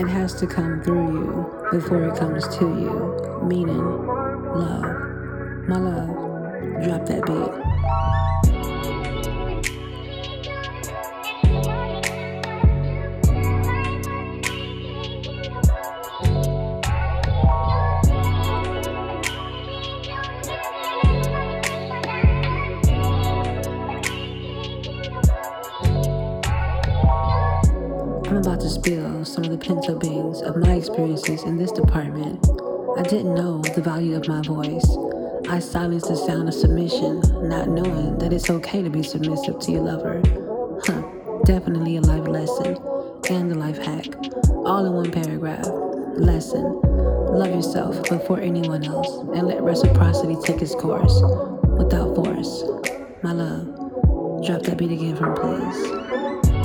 It has to come through you before it comes to you. Meaning, love. My love, drop that beat. I'm about to spill some of the pent up beans of my experiences in this department. I didn't know the value of my voice. I silenced the sound of submission, not knowing that it's okay to be submissive to your lover. Huh, definitely a life lesson and a life hack, all in one paragraph. Lesson Love yourself before anyone else and let reciprocity take its course without force. My love, drop that beat again me, please.